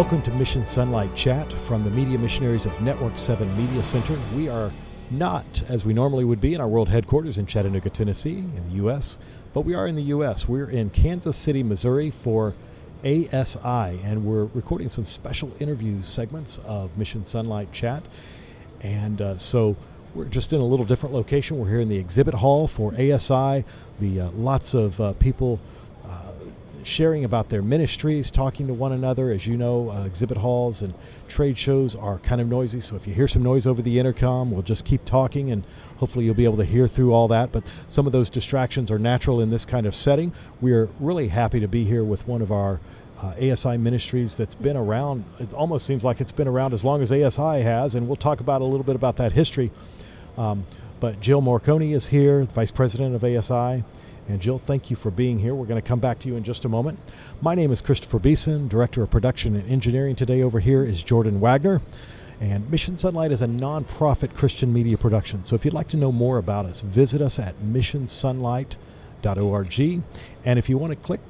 Welcome to Mission SONlight Chat from the Media Missionaries of Network 7 Media Center. We are not, as we normally would be, in our world headquarters in Chattanooga, Tennessee, in the U.S., but we are in the U.S. We're in Kansas City, Missouri for ASI, and we're recording some special interview segments of Mission SONlight Chat. And uh, so we're just in a little different location. We're here in the exhibit hall for ASI. The uh, lots of uh, people sharing about their ministries, talking to one another. As you know, uh, exhibit halls and trade shows are kind of noisy. So if you hear some noise over the intercom, we'll just keep talking and hopefully you'll be able to hear through all that. But some of those distractions are natural in this kind of setting. We're really happy to be here with one of our uh, ASI Ministries that's been around. It almost seems like it's been around as long as ASI has, and we'll talk about a little bit about that history. Um, but Jill Morikone is here, Vice President of ASI. And Jill, thank you for being here. We're going to come back to you in just a moment. My name is Christopher Beeson, Director of Production and Engineering. Today over here is Jordan Wagner. And Mission SONlight is a nonprofit Christian media production. So if you'd like to know more about us, visit us at missionsonlight.org. And if you want to click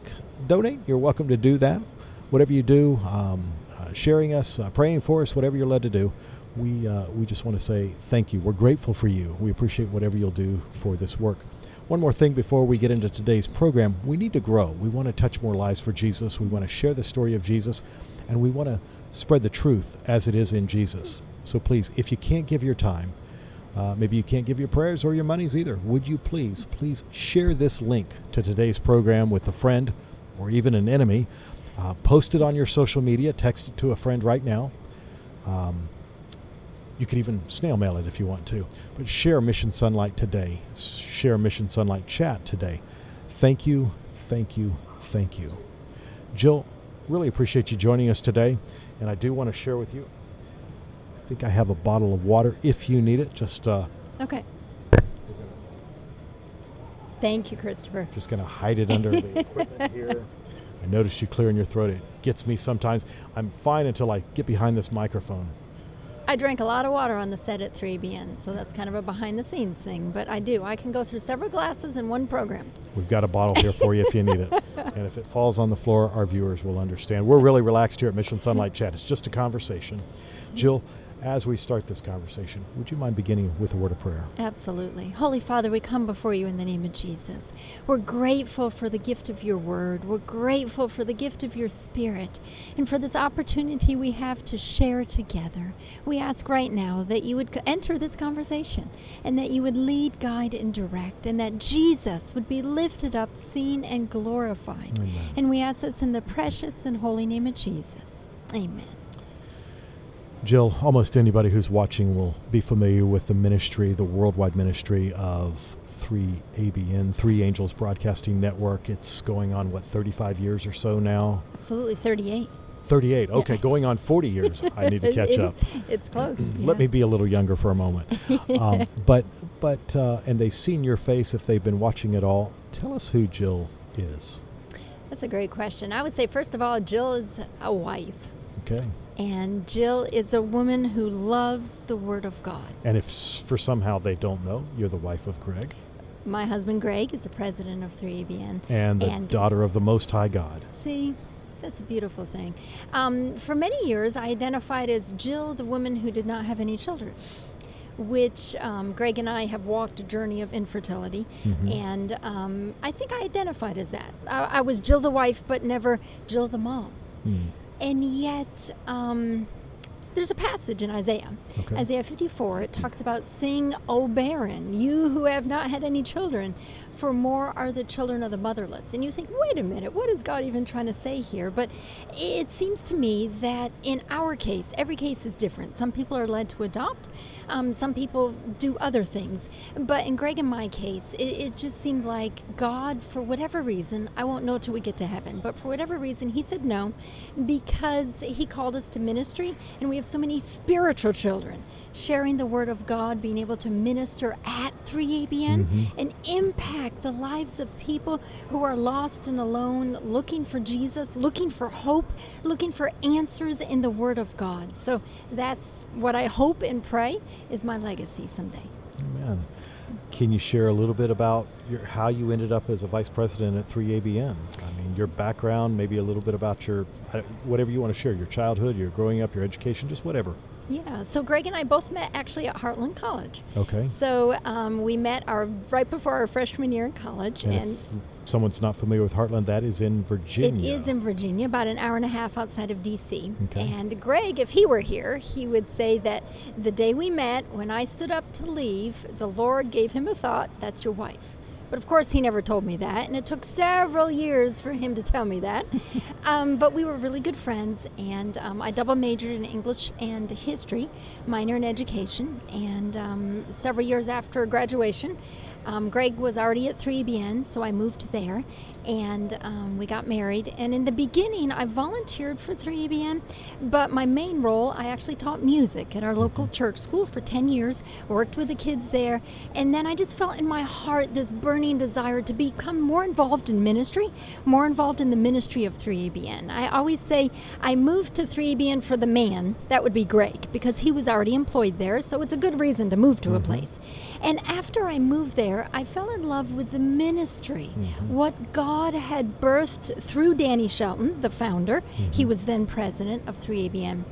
donate, you're welcome to do that. Whatever you do, um, uh, sharing us, uh, praying for us, whatever you're led to do, we, uh, we just want to say thank you. We're grateful for you. We appreciate whatever you'll do for this work. One more thing before we get into today's program we need to grow. We want to touch more lives for Jesus. We want to share the story of Jesus, and we want to spread the truth as it is in Jesus. So please, if you can't give your time, uh, maybe you can't give your prayers or your monies either. Would you please, please share this link to today's program with a friend or even an enemy? Uh, post it on your social media, text it to a friend right now. Um, you could even snail mail it if you want to. But share Mission SONlight today. Share Mission SONlight chat today. Thank you, thank you, thank you. Jill, really appreciate you joining us today. And I do want to share with you. I think I have a bottle of water if you need it. Just uh, Okay. Thank you, Christopher. just going to hide it under the equipment here. I noticed you clearing your throat. It gets me sometimes. I'm fine until I get behind this microphone. I drank a lot of water on the set at 3BN, so that's kind of a behind the scenes thing. But I do. I can go through several glasses in one program. We've got a bottle here for you if you need it. And if it falls on the floor, our viewers will understand. We're really relaxed here at Mission SONlight Chat. It's just a conversation. Jill, as we start this conversation, would you mind beginning with a word of prayer? Absolutely. Holy Father, we come before you in the name of Jesus. We're grateful for the gift of your word. We're grateful for the gift of your spirit and for this opportunity we have to share together. We ask right now that you would enter this conversation and that you would lead, guide, and direct, and that Jesus would be lifted up, seen, and glorified. Amen. And we ask this in the precious and holy name of Jesus. Amen. Jill, almost anybody who's watching will be familiar with the ministry, the worldwide ministry of 3ABN, Three Angels Broadcasting Network. It's going on, what, 35 years or so now? Absolutely 38. 38. Okay, going on 40 years. I need to catch it up. it's close. Let yeah. me be a little younger for a moment. um, but, but, uh, and they've seen your face if they've been watching it all. Tell us who Jill is. That's a great question. I would say, first of all, Jill is a wife. Okay. And Jill is a woman who loves the Word of God. And if for somehow they don't know, you're the wife of Greg My husband Greg is the president of 3ABN. and the And- daughter of the Most High God. See, that's a beautiful thing. Um, for many years, I identified as Jill, the woman who did not have any children, which um, Greg and I have walked a journey of infertility. Mhm. And um, I think I identified as that. I, I was Jill the wife, but never Jill the mom. Hmm. And yet, um, there's a passage in Isaiah, Okay. Isaiah 54. It talks about, Sing, O barren, you who have not had any children, for more are the children of the motherless. And you think, wait a minute, what is God even trying to say here? But it seems to me that in our case, every case is different. Some people are led to adopt, um, some people do other things. But in Greg and my case, it, it just seemed like God, for whatever reason, I won't know till we get to heaven, but for whatever reason, He said no because He called us to ministry, and we have so many spiritual children sharing the Word of God, being able to minister at 3ABN Mhm. and impact the lives of people who are lost and alone, looking for Jesus, looking for hope, looking for answers in the Word of God. So that's what I hope and pray is my legacy someday. Amen. Can you share a little bit about your, how you ended up as a vice president at 3ABN? I mean, your background, maybe a little bit about your uh, whatever you want to share, your childhood, your growing up, your education, just whatever. Yeah, so Greg and I both met actually at Heartland College. Okay. So um, we met our right before our freshman year in college, And, and, if someone's not familiar with Heartland, that is in Virginia. It is in Virginia, about an hour and a half outside of D.C. Okay. And Greg, if he were here, he would say that the day we met, when I stood up to leave, the Lord gave him a thought. That's your wife. But of course, he never told me that, and it took several years for him to tell me that. um, but we were really good friends, and um, I double majored in English and history, minor in education, and um, several years after graduation, um, Greg was already at 3ABN, so I moved there, and um, we got married. And in the beginning, I volunteered for 3ABN, but my main role, I actually taught music at our local church school for 10 years, worked with the kids there, and then I just felt in my heart this burning desire to become more involved in ministry, more involved in the ministry of 3ABN. I always say I moved to 3ABN for the man, that would be Greg, because he was already employed there, so it's a good reason to move to a place. And after I moved there, I fell in love with the ministry. What God had birthed through Danny Shelton, the founder. He was then president of 3ABN.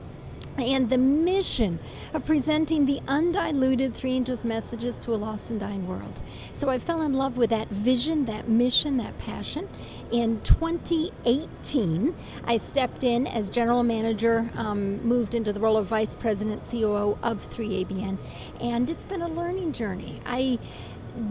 And the mission of presenting the undiluted Three Angels messages to a lost and dying world. So I fell in love with that vision, that mission, that passion. In 2018, I stepped in as general manager, um, moved into the role of vice president, COO of 3ABN, and it's been a learning journey. I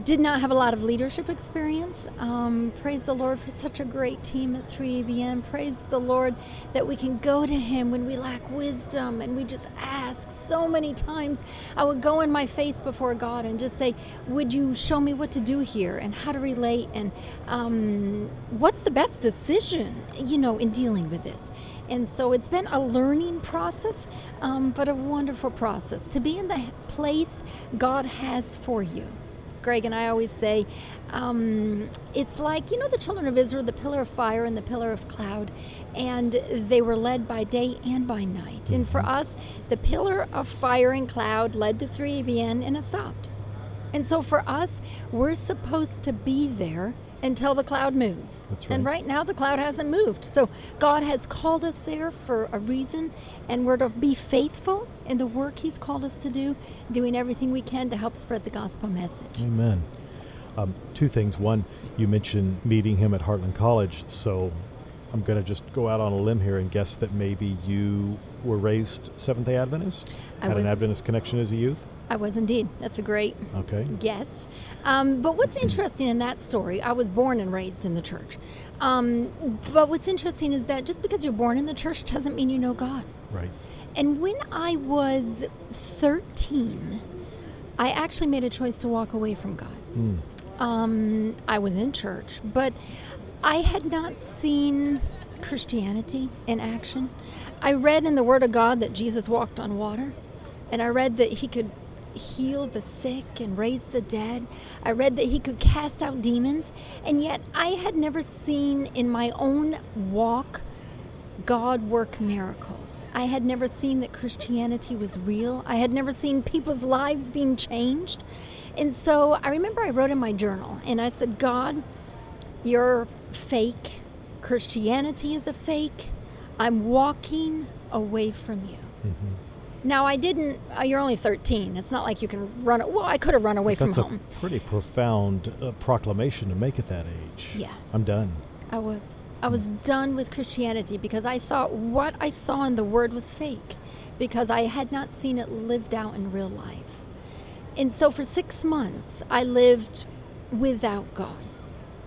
did not have a lot of leadership experience. Um, praise the Lord for such a great team at 3ABN. Praise the Lord that we can go to Him when we lack wisdom and we just ask so many times. I would go in my face before God and just say, Would you show me what to do here and how to relate and um, what's the best decision, you know, in dealing with this? And so it's been a learning process, um, but a wonderful process to be in the place God has for you. Greg and I always say, um, it's like, you know, the children of Israel, the pillar of fire and the pillar of cloud, and they were led by day and by night. And for us, the pillar of fire and cloud led to 3ABN and it stopped. And so for us, we're supposed to be there until the cloud moves. That's And right. right now, the cloud hasn't moved. So God has called us there for a reason, and we're to be faithful in the work He's called us to do, doing everything we can to help spread the gospel message. Amen. Um, two things. One, you mentioned meeting him at Heartland College, so I'm going to just go out on a limb here and guess that maybe you were raised Seventh day Adventist? I Had an Adventist connection as a youth? I was indeed. That's a great Okay. guess. Um, but what's interesting in that story, I was born and raised in the church. Um, but what's interesting is that just because you're born in the church doesn't mean you know God. Right. And when I was 13, I actually made a choice to walk away from God. Mm. Um, I was in church, but I had not seen Christianity in action. I read in the Word of God that Jesus walked on water, and I read that he could heal the sick and raise the dead. I read that he could cast out demons, and yet I had never seen in my own walk God work miracles. I had never seen that Christianity was real. I had never seen people's lives being changed. And so I remember I wrote in my journal and I said, God, you're fake. Christianity is a fake. I'm walking away from you. hmm Now, I didn't, uh, you're only 13. It's not like you can run, well, I could have run away from That's a home. pretty profound uh, proclamation to make at that age. Yeah. I'm done. I was. I was done with Christianity because I thought what I saw in the Word was fake because I had not seen it lived out in real life. And so for six months, I lived without God.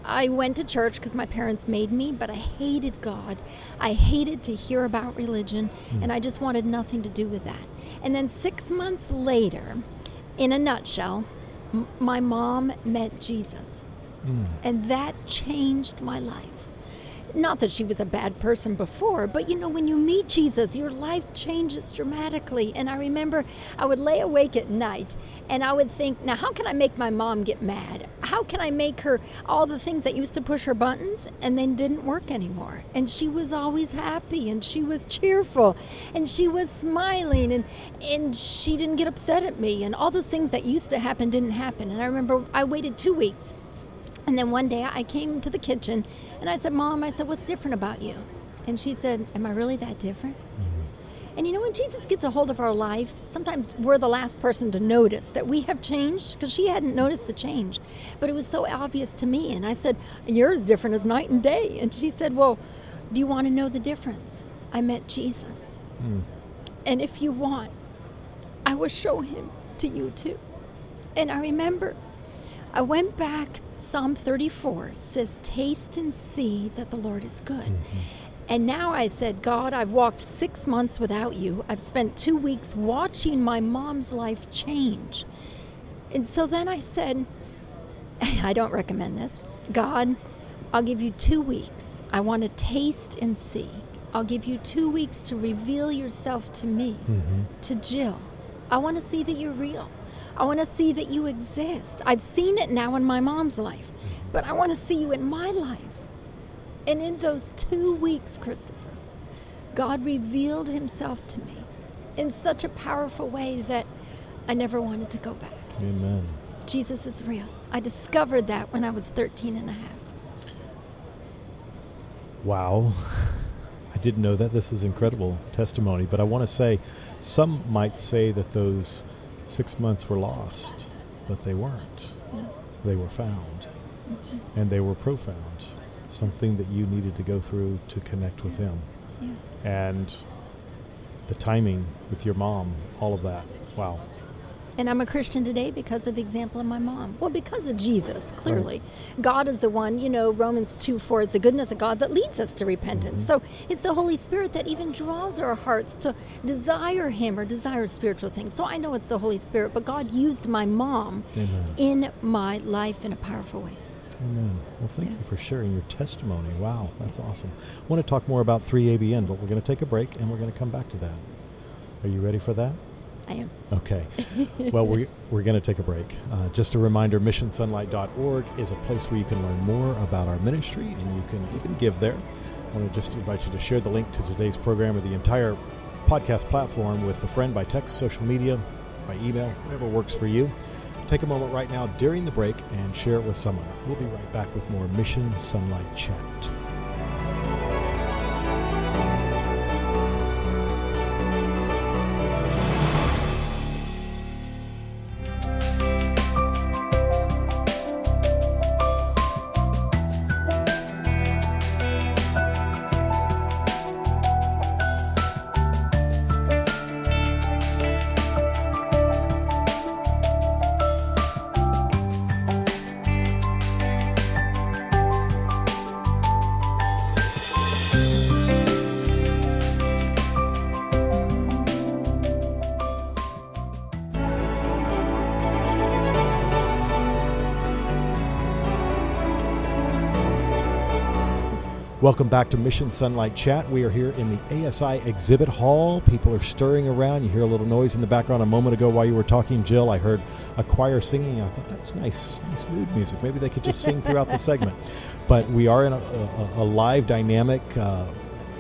I went to church because my parents made me, but I hated God. I hated to hear about religion, and I just wanted nothing to do with that. And then six months later, in a nutshell, m- my mom met Jesus. Mm. And that changed my life. Not that she was a bad person before, but you know, when you meet Jesus, your life changes dramatically. And I remember I would lay awake at night and I would think, now, how can I make my mom get mad? How can I make her all the things that used to push her buttons and then didn't work anymore? And she was always happy and she was cheerful and she was smiling and, and she didn't get upset at me. And all those things that used to happen didn't happen. And I remember I waited two weeks And then one day I came to the kitchen and I said, Mom, I said, what's different about you? And she said, Am I really that different? And you know, when Jesus gets a hold of our life, sometimes we're the last person to notice that we have changed because she hadn't noticed the change. But it was so obvious to me. And I said, You're as different as night and day. And she said, Well, do you want to know the difference? I met Jesus. Mm. And if you want, I will show him to you too. And I remember I went back, Psalm 34 says, Taste and see that the Lord is good. Mm-hmm. And now I said, God, I've walked six months without you. I've spent two weeks watching my mom's life change. And so then I said, I don't recommend this. God, I'll give you two weeks. I want to taste and see. I'll give you two weeks to reveal yourself to me, Mm-hmm. to Jill. I want to see that you're real. I want to see that you exist. I've seen it now in my mom's life, but I want to see you in my life. And in those two weeks, Christopher, God revealed himself to me in such a powerful way that I never wanted to go back. Amen. Jesus is real. I discovered that when I was 13 and a half. Wow. I didn't know that. This is incredible testimony. But I want to say, some might say that those six months were lost, but they weren't. No. They were found, Mhm. and they were profound. Something that you needed to go through to connect with Him. Yeah. And the timing with your mom, all of that. Wow. And I'm a Christian today because of the example of my mom. Well, because of Jesus, clearly. God is the one, you know, Romans 2 4 is the goodness of God that leads us to repentance. Mhm. So it's the Holy Spirit that even draws our hearts to desire Him or desire spiritual things. So I know it's the Holy Spirit, but God used my mom Amen. in my life in a powerful way. Amen. Well, thank Yeah. you for sharing your testimony. Wow, that's awesome. I want to talk more about 3ABN, but we're going to take a break and we're going to come back to that. Are you ready for that? I am. Okay. well, we're, we're going to take a break. Uh, just a reminder missionsonlight.org is a place where you can learn more about our ministry and you can even give there. I want to just invite you to share the link to today's program or the entire podcast platform with a friend by text, social media, by email, whatever works for you. Take a moment right now during the break and share it with someone. We'll be right back with more Mission SONlight Chat. Welcome back to Mission SONlight Chat. We are here in the ASI exhibit hall. People are stirring around. You hear a little noise in the background. A moment ago, while you were talking, Jill, I heard a choir singing. I thought that's nice, nice mood music. Maybe they could just sing throughout the segment. But we are in a, a, a live, dynamic uh,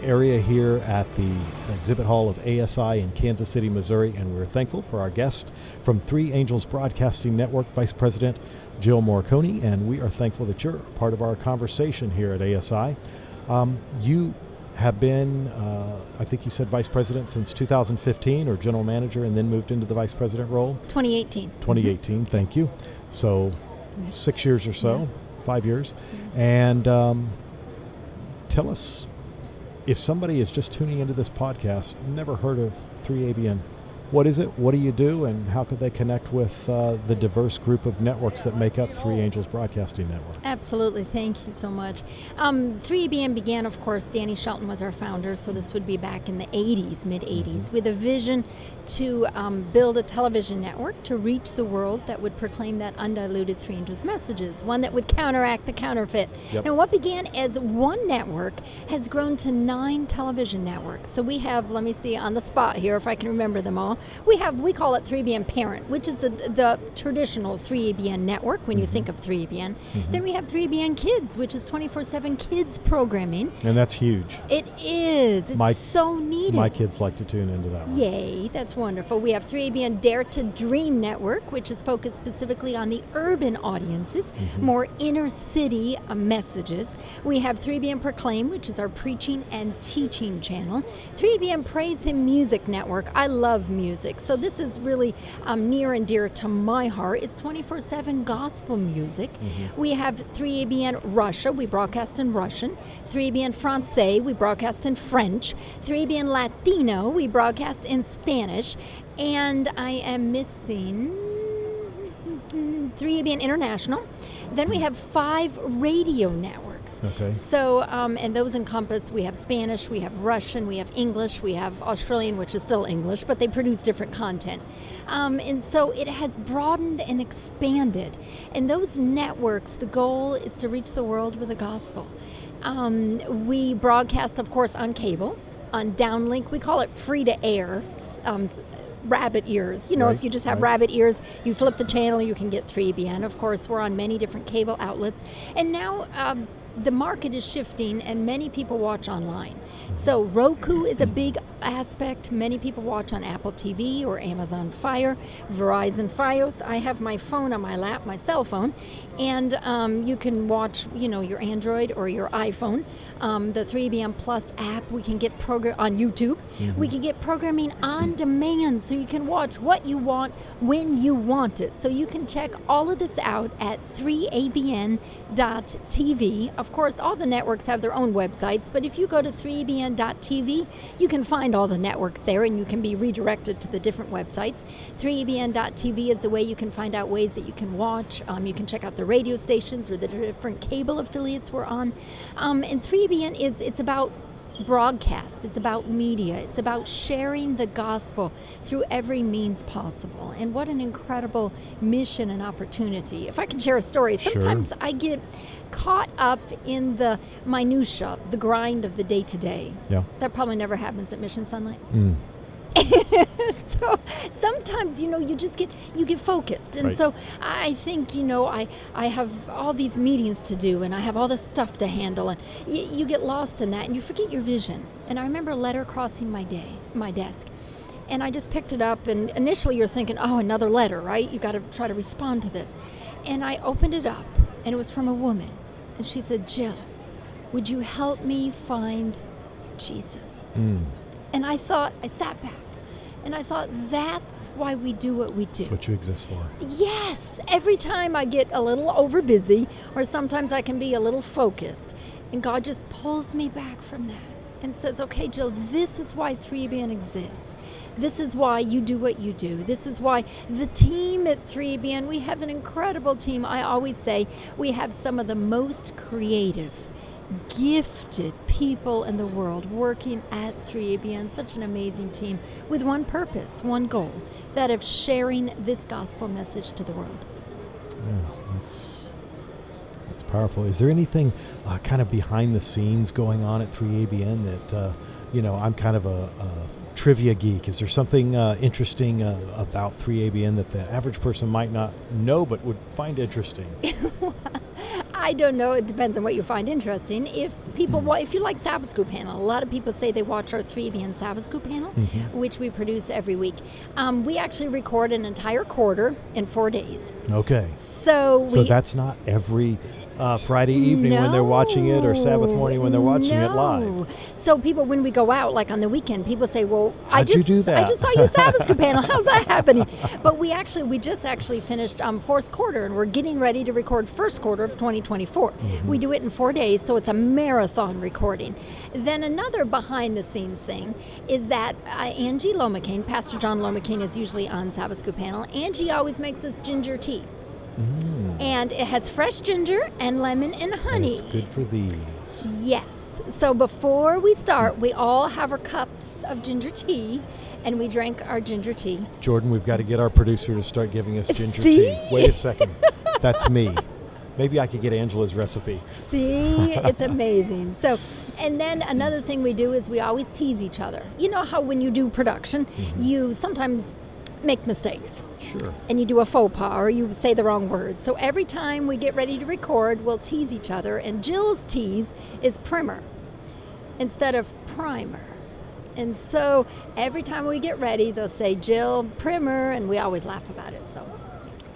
area here at the exhibit hall of ASI in Kansas City, Missouri, and we're thankful for our guest from Three Angels Broadcasting Network, Vice President Jill Morikone, and we are thankful that you're part of our conversation here at ASI. Um, you have been, uh, I think you said vice president since 2015 or general manager and then moved into the vice president role 2018. 2018. Thank you. So six years or so, five years. And um, tell us if somebody is just tuning into this podcast, never heard of 3ABN, what is it? What do you do? And how could they connect with uh, the diverse group of networks that make up Three Angels Broadcasting Network? Absolutely. Thank you so much. Um, 3ABN began, of course, Danny Shelton was our founder, so this would be back in the 80s, mid 80s, with a vision to um, build a television network to reach the world that would proclaim that undiluted Three Angels messages, one that would counteract the counterfeit. Yep. Now, what began as one network has grown to nine television networks. So we have, let me see on the spot here if I can remember them all. We have we call it 3ABN Parent, which is the the traditional 3ABN network when you Mm-hmm. think of 3ABN. Then we have 3ABN Kids, which is 24/7 kids programming. And that's huge. It is. It's My- so needed. My kids like to tune into that one. Yay, that's wonderful. We have 3ABN Dare to Dream Network, which is focused specifically on the urban audiences, Mm-hmm. more inner city uh, messages. We have 3ABN Proclaim, which is our preaching and teaching channel. 3ABN Praise Him Music Network. I love music, so this is really um, near and dear to my heart. It's 24 7 gospel music. We have 3ABN Russia, we broadcast in Russian. 3ABN Francais, we broadcast in French. 3ABN Latino, we broadcast in Spanish. And I am missing 3ABN International. Then we have five radio networks. Okay. So, um, and those encompass we have Spanish, we have Russian, we have English, we have Australian, which is still English, but they produce different content. Um, and so it has broadened and expanded. And those networks, the goal is to reach the world with the gospel. Um, we broadcast, of course, on cable, on downlink. We call it free to air. Um, rabbit ears. You know, Right, if you just have right. rabbit ears, you flip the channel, you can get 3BN. Of course, we're on many different cable outlets. And now um, the market is shifting and many people watch online. So Roku is a big aspect. Many people watch on Apple TV or Amazon Fire, Verizon Fios. I have my phone on my lap, my cell phone, and um, you can watch, you know, your Android or your iPhone. Um, the 3BN Plus app, we can get program on YouTube. We can get programming on demand, so you can watch what you want when you want it. So you can check all of this out at 3abn.tv. Of course, all the networks have their own websites, but if you go to 3abn.tv, you can find all the networks there and you can be redirected to the different websites. 3abn.tv is the way you can find out ways that you can watch. Um, you can check out the radio stations or the different cable affiliates we're on. Um, and 3abn is it's about broadcast. It's about media. It's about sharing the gospel through every means possible. And what an incredible mission and opportunity. If I can share a story, Sure. sometimes I get caught up in the minutia, the grind of the day to day. Yeah. That probably never happens at Mission SONlight. Mm. so sometimes you know you just get you get focused. And Right. so i think you know i i have all these meetings to do and i have all this stuff to handle and y- you get lost in that and you forget your vision. And i remember a letter crossing my day my desk. And i just picked it up and initially you're thinking oh another letter right? You got to try to respond to this. And i opened it up and it was from a woman. And she said jill would you help me find jesus? Mm. And I thought, I sat back and I thought, that's why we do what we do. That's what you exist for. Yes, every time I get a little over busy, or sometimes I can be a little focused, and God just pulls me back from that and says, okay, Jill, this is why 3BN exists. This is why you do what you do. This is why the team at 3BN, we have an incredible team. I always say we have some of the most creative, gifted people in the world working at 3ABN, such an amazing team with one purpose, one goal, that of sharing this gospel message to the world. Yeah, that's that's powerful. Is there anything uh, kind of behind the scenes going on at 3ABN that uh, you know? I'm kind of a, a trivia geek. Is there something uh, interesting uh, about 3ABN that the average person might not know but would find interesting? I don't know. It depends on what you find interesting. If people, wa- if you like Sabbath School panel, a lot of people say they watch our 3ABN Sabbath School panel, which we produce every week. Um, we actually record an entire quarter in four days. Okay, So, so we, that's not every uh, Friday evening when they're watching it, or Sabbath morning when they're watching it live. So people, when we go out, like on the weekend, people say, "Well, I How'd you just, I just saw your Sabbath school panel. How's that happening?" But we actually, we just actually finished um, fourth quarter, and we're getting ready to record first quarter of 2024. Mm-hmm. We do it in four days, so it's a marathon recording. Then another behind-the-scenes thing is that uh, Angie Lomacang, Pastor John Lomacang, is usually on Sabbath school panel. Angie always makes us ginger tea. Mm, And it has fresh ginger and lemon and and honey. it's good for these. Yes. So before we start, we all have our cups of ginger tea and we drank our ginger tea. Jordan, we've got to get our producer to start giving us ginger See? tea. Wait a second. That's me. maybe I could get Angela's recipe. See, it's amazing. So, and then another thing we do is we always tease each other. You know how when you do production, Mm-hmm. you sometimes make mistakes Sure. and you do a faux pas or you say the wrong word. So every time we get ready to record, we'll tease each other. And Jill's tease is primer instead of primer. And so every time we get ready, they'll say Jill primer, and we always laugh about it. So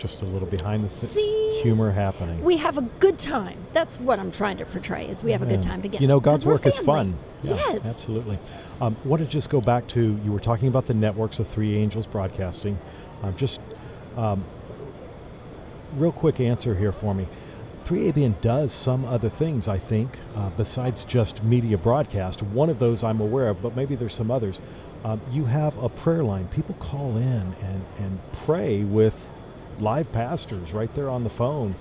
Just a little behind the See? scenes humor happening. we have a good time. That's what I'm trying to portray. Is we have a good Yeah. time together. You know, God's work is fun. Yeah, yes. absolutely. Um, want to just go back to you were talking about the networks of Three Angels Broadcasting. Um, just um, real quick answer here for me. 3ABN does some other things, I think, uh, besides just media broadcast. One of those I'm aware of, but maybe there's some others. Um, you have a prayer line. People call in and, and pray with live pastors right there on the phone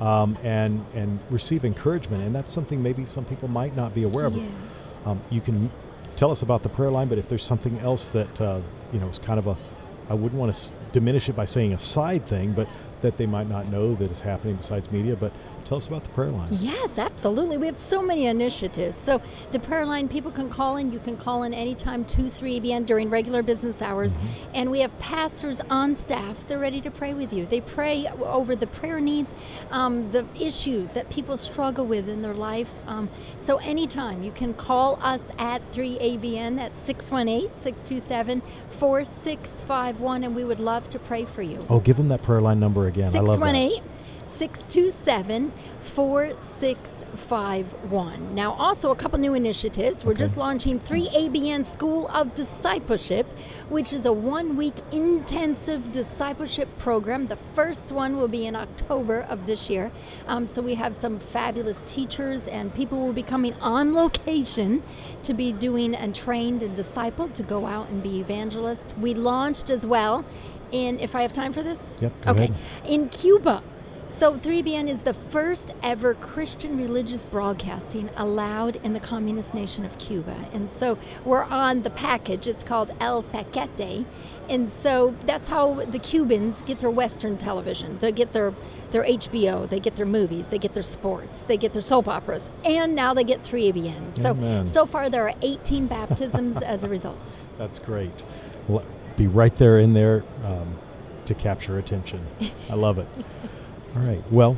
um, and, and receive encouragement. And that's something maybe some people might not be aware of. Yes. Um, you can tell us about the prayer line, but if there's something else that uh, you know is kind of a, I wouldn't want to s- diminish it by saying a side thing, but that they might not know that is happening besides media. But tell us about the prayer line. Yes, absolutely. We have so many initiatives. So the prayer line, people can call in. You can call in anytime, 2, 3 ABN during regular business hours. And we have pastors on staff. They're ready to pray with you. They pray over the prayer needs, um, the issues that people struggle with in their life. Um, so anytime, you can call us at 3 ABN. at 618 627 4651. And we would love to pray for you. Oh, give them that prayer line number again. I love that. 618 627 4651. Now, also a couple new initiatives. We're Okay. just launching 3ABN School of Discipleship, which is a one week intensive discipleship program. The first one will be in October of this year. Um, so, we have some fabulous teachers, and people will be coming on location to be doing and trained and discipled to go out and be evangelists. We launched as well in, if I have time for this? Yep, okay. ahead. In Cuba. So 3BN is the first ever Christian religious broadcasting allowed in the communist nation of Cuba. And so we're on the package. It's called El Paquete. And so that's how the Cubans get their Western television. They get their, their HBO, they get their movies, they get their sports, they get their soap operas, and now they get 3ABN. So, Amen. so far there are 18 baptisms as a result. That's great. L- Be right there in there um, to capture attention. I love it. All right. Well,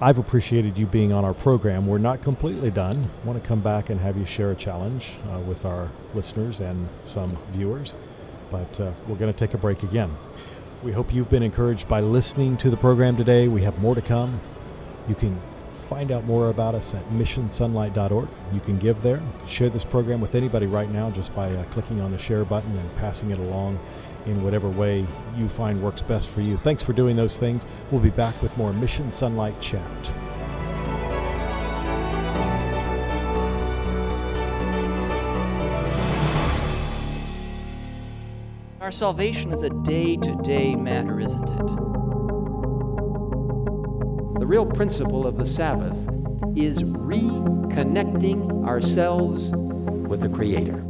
I've appreciated you being on our program. We're not completely done. I want to come back and have you share a challenge uh, with our listeners and some viewers, but uh, we're going to take a break again. We hope you've been encouraged by listening to the program today. We have more to come. You can find out more about us at missionsonlight.org. You can give there. Share this program with anybody right now just by uh, clicking on the share button and passing it along in whatever way you find works best for you. Thanks for doing those things. We'll be back with more Mission SONlight Chat. Our salvation is a day to day matter, isn't it? The real principle of the Sabbath is reconnecting ourselves with the Creator.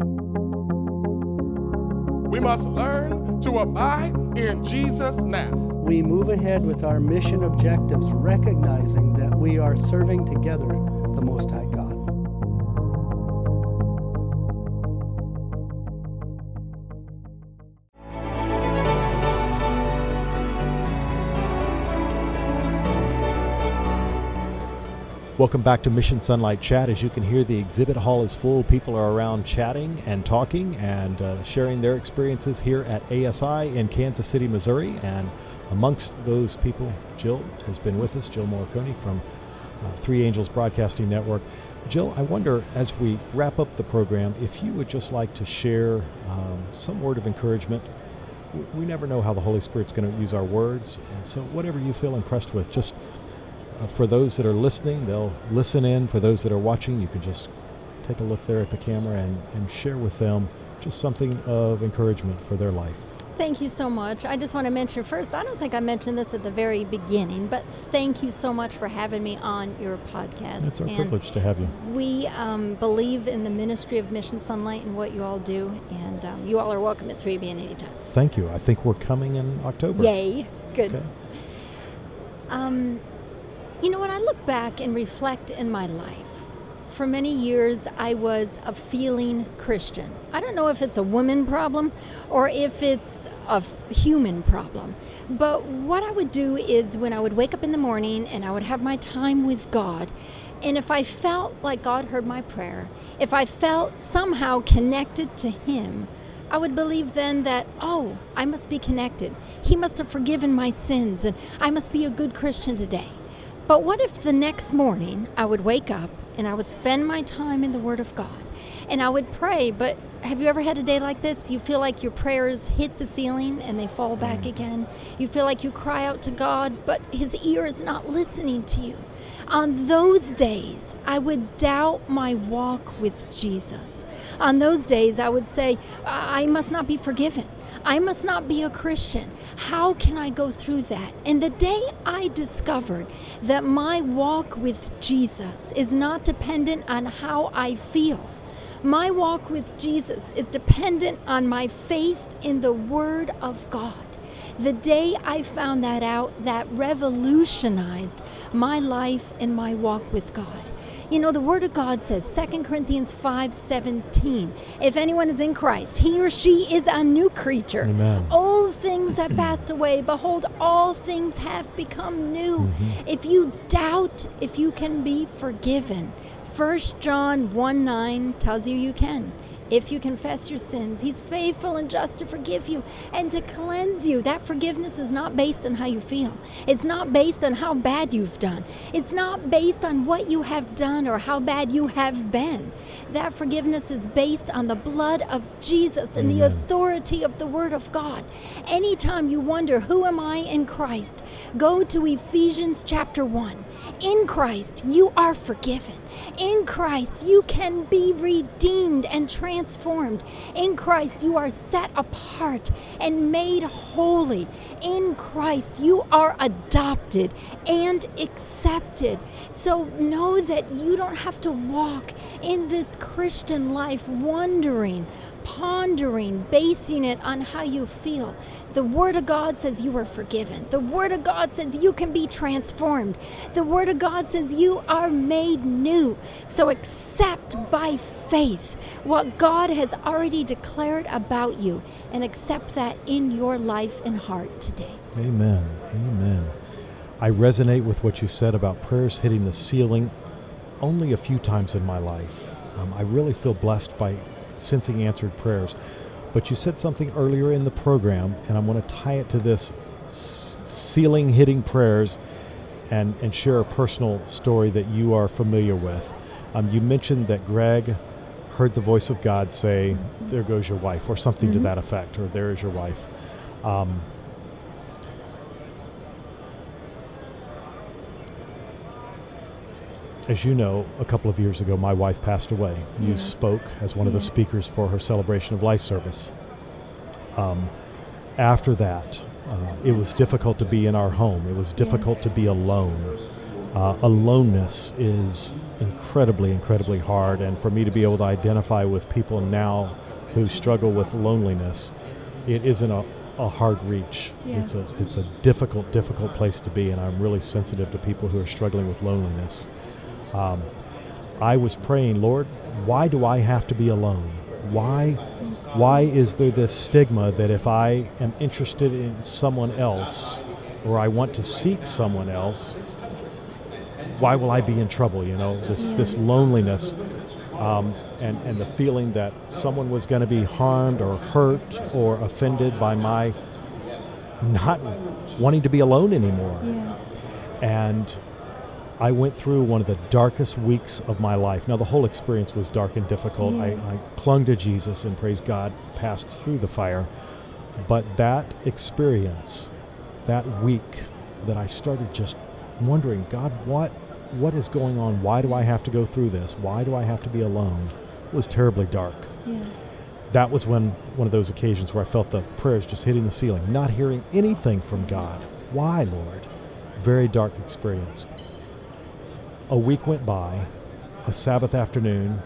We must learn to abide in Jesus now. We move ahead with our mission objectives, recognizing that we are serving together the Most High Welcome back to Mission SONlight Chat. As you can hear, the exhibit hall is full. People are around chatting and talking and uh, sharing their experiences here at ASI in Kansas City, Missouri. And amongst those people, Jill has been with us, Jill Morikone from uh, Three Angels Broadcasting Network. Jill, I wonder as we wrap up the program if you would just like to share um, some word of encouragement. We never know how the Holy Spirit's going to use our words, and so whatever you feel impressed with, just uh, for those that are listening, they'll listen in. For those that are watching, you can just take a look there at the camera and, and share with them just something of encouragement for their life. Thank you so much. I just want to mention first, I don't think I mentioned this at the very beginning, but thank you so much for having me on your podcast. It's our And privilege to have you. We um, believe in the ministry of Mission SONlight and what you all do, and um, you all are welcome at 3BN anytime. Thank you. I think we're coming in October. Yay. Good. Okay. Um, You know, when I look back and reflect in my life, for many years I was a feeling Christian. I don't know if it's a woman problem or if it's a human problem. But what I would do is when I would wake up in the morning and I would have my time with God, and if I felt like God heard my prayer, if I felt somehow connected to Him, I would believe then that, oh, I must be connected. He must have forgiven my sins, and I must be a good Christian today. But what if the next morning I would wake up and I would spend my time in the Word of God and I would pray? But have you ever had a day like this? You feel like your prayers hit the ceiling and they fall back mm. again. You feel like you cry out to God, but His ear is not listening to you. On those days, I would doubt my walk with Jesus. On those days, I would say, I must not be forgiven. I must not be a Christian. How can I go through that? And the day I discovered that my walk with Jesus is not dependent on how I feel, my walk with Jesus is dependent on my faith in the Word of God. The day I found that out, that revolutionized my life and my walk with God. You know, the Word of God says, 2 Corinthians 5 17, if anyone is in Christ, he or she is a new creature. Amen. Old things have passed away. Behold, all things have become new. Mm-hmm. If you doubt if you can be forgiven, 1 John 1 9 tells you you can. If you confess your sins, He's faithful and just to forgive you and to cleanse you. That forgiveness is not based on how you feel. It's not based on how bad you've done. It's not based on what you have done or how bad you have been. That forgiveness is based on the blood of Jesus and the authority of the Word of God. Anytime you wonder, who am I in Christ? Go to Ephesians chapter 1. In Christ, you are forgiven. In Christ, you can be redeemed and transformed. In Christ, you are set apart and made holy. In Christ, you are adopted and accepted. So know that you don't have to walk in this Christian life wondering, pondering, basing it on how you feel. The Word of God says you are forgiven. The Word of God says you can be transformed. The Word of God says you are made new. So accept by faith what God has already declared about you and accept that in your life and heart today. Amen. Amen. I resonate with what you said about prayers hitting the ceiling only a few times in my life. Um, I really feel blessed by sensing answered prayers. But you said something earlier in the program, and I'm going to tie it to this s- ceiling hitting prayers and, and share a personal story that you are familiar with. Um, you mentioned that Greg heard the voice of God say, There goes your wife, or something to that effect, or there is your wife. Um, As you know, a couple of years ago, my wife passed away. You Yes. spoke as one of the speakers for her celebration of life service. Um, after that, uh, it was difficult to be in our home. It was difficult to be alone. Uh, aloneness is incredibly, incredibly hard. And for me to be able to identify with people now who struggle with loneliness, it isn't a, a hard reach. Yeah. It's a it's a difficult, difficult place to be. And I'm really sensitive to people who are struggling with loneliness. Um, I was praying, Lord, why do I have to be alone? Why, why is there this stigma that if I am interested in someone else or I want to seek someone else, why will I be in trouble? You know, this this loneliness um, and and the feeling that someone was going to be harmed or hurt or offended by my not wanting to be alone anymore Yeah. and I went through one of the darkest weeks of my life. Now, the whole experience was dark and difficult. I, Yes. I clung to Jesus and praise God, passed through the fire. But that experience, that week, that I started just wondering, God, what, what is going on? Why do I have to go through this? Why do I have to be alone? was terribly dark. Yeah. That was when one of those occasions where I felt the prayers just hitting the ceiling, not hearing anything from God. Why, Lord? Very dark experience a week went by. A Sabbath afternoon,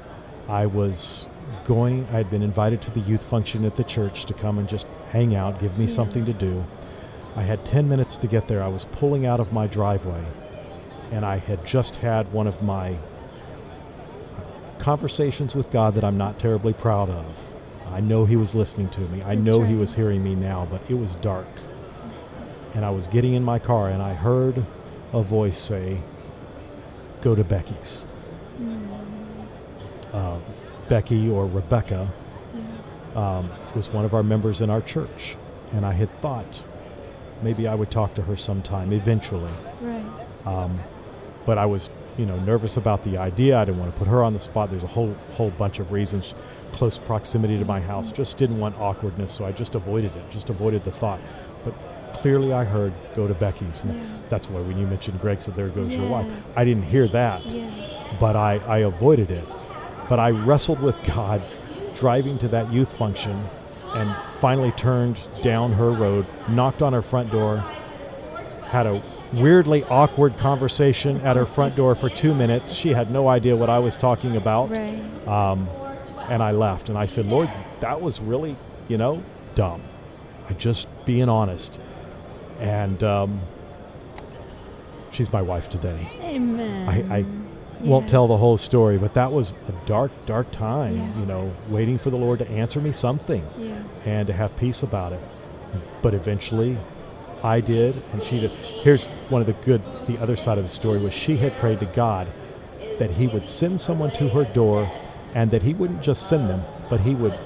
I was going, I had been invited to the youth function at the church to come and just hang out, give me Yeah. something to do. I had 10 minutes to get there. I was pulling out of my driveway, and I had just had one of my conversations with God that I'm not terribly proud of. I know He was listening to me. I That's know He was hearing me now, but it was dark. And I was getting in my car and I heard a voice say, Go to Becky's. Uh, Becky or Rebecca um, was one of our members in our church. And I had thought maybe I would talk to her sometime eventually. Right. Um, but I was, you know, nervous about the idea. I didn't want to put her on the spot. There's a whole whole bunch of reasons. Close proximity to my house. Just didn't want awkwardness, so I just avoided it. Just avoided the thought. But clearly, I heard go to Becky's, and Yeah. that's why when you mentioned Greg said there goes your wife, I didn't hear that, Yes. but I I avoided it. But I wrestled with God, driving to that youth function, and finally turned down her road, knocked on her front door, had a weirdly awkward conversation at her front door for two minutes. She had no idea what I was talking about. Right. Um, and I left. And I said, Lord, that was really, you know, dumb. I'm just being honest. And um, she's my wife today. Amen. I, I won't tell the whole story, but that was a dark, dark time, Yeah. you know, waiting for the Lord to answer me something Yeah. and to have peace about it. But eventually, I did, and she did. Here's one of the good, the other side of the story was she had prayed to God that He would send someone to her door, and that He wouldn't just send them, but He would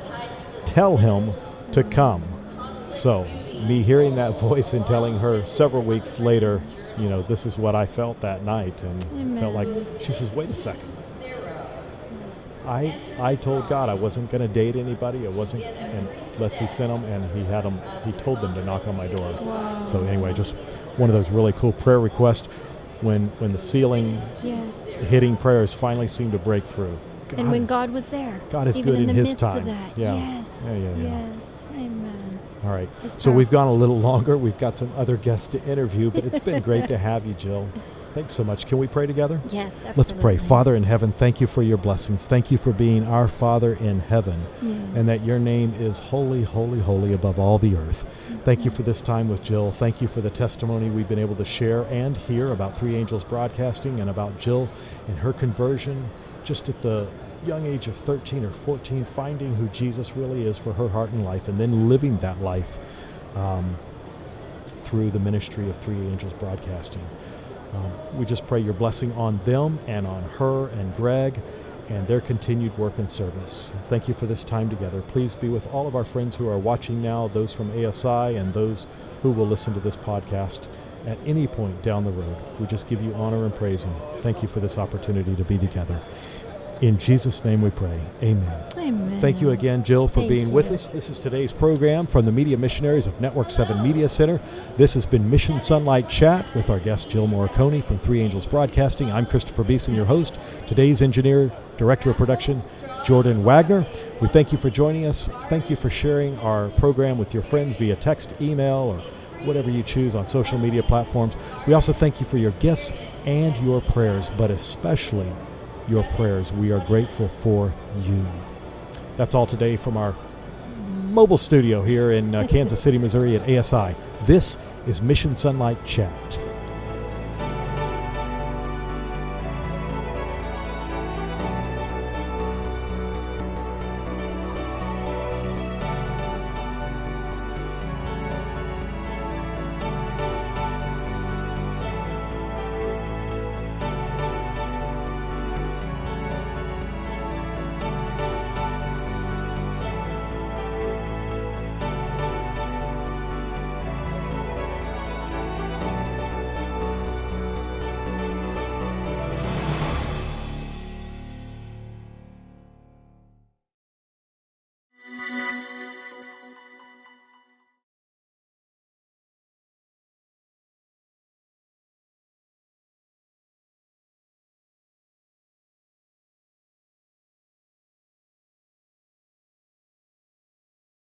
tell him to come. So, me hearing that voice and telling her several weeks later, you know, this is what I felt that night, and felt like she says, "Wait a second. I I told God I wasn't going to date anybody. I wasn't unless He sent them, and He had them. He told them to knock on my door. Wow. So anyway, just one of those really cool prayer requests. When when the ceiling Yes. hitting prayers finally seemed to break through. and when is- God was there. God is even good in, in the His midst time. Of that. Yeah. Yes. Yeah, yeah. Yes. Amen. All right. It's So we've gone a little longer. We've got some other guests to interview, but it's been great to have you, Jill. Thanks so much. Can we pray together? Yes. Absolutely. Let's pray. Father in heaven, thank you for your blessings. Thank you for being our Father in heaven, Yes. and that your name is holy, holy, holy above all the earth. Thank you mm-hmm. for this time with Jill. Thank you for the testimony we've been able to share and hear about Three Angels Broadcasting and about Jill and her conversion just at the young age of 13 or 14, finding who Jesus really is for her heart and life, and then living that life um, through the ministry of Three Angels Broadcasting. Um, we just pray your blessing on them and on her and Greg and their continued work and service. Thank you for this time together. Please be with all of our friends who are watching now, those from ASI, and those who will listen to this podcast at any point down the road. We just give you honor and praise and thank you for this opportunity to be together. In Jesus' name we pray. Amen. Amen. Thank you again, Jill, for Thank being with us. This is today's program from the Media Missionaries of Network 7 Media Center. This has been Mission SONlight Chat with our guest, Jill Morikone from Three Angels Broadcasting. I'm Christopher Beeson, your host. Today's engineer, director of production, Jordan Wagner. We thank you for joining us. Thank you for sharing our program with your friends via text, email, or whatever you choose on social media platforms. We also thank you for your gifts and your prayers, but especially your prayers. We are grateful for you. That's all today from our mobile studio here in uh, Kansas City, Missouri at ASI. This is Mission SONlight Chat.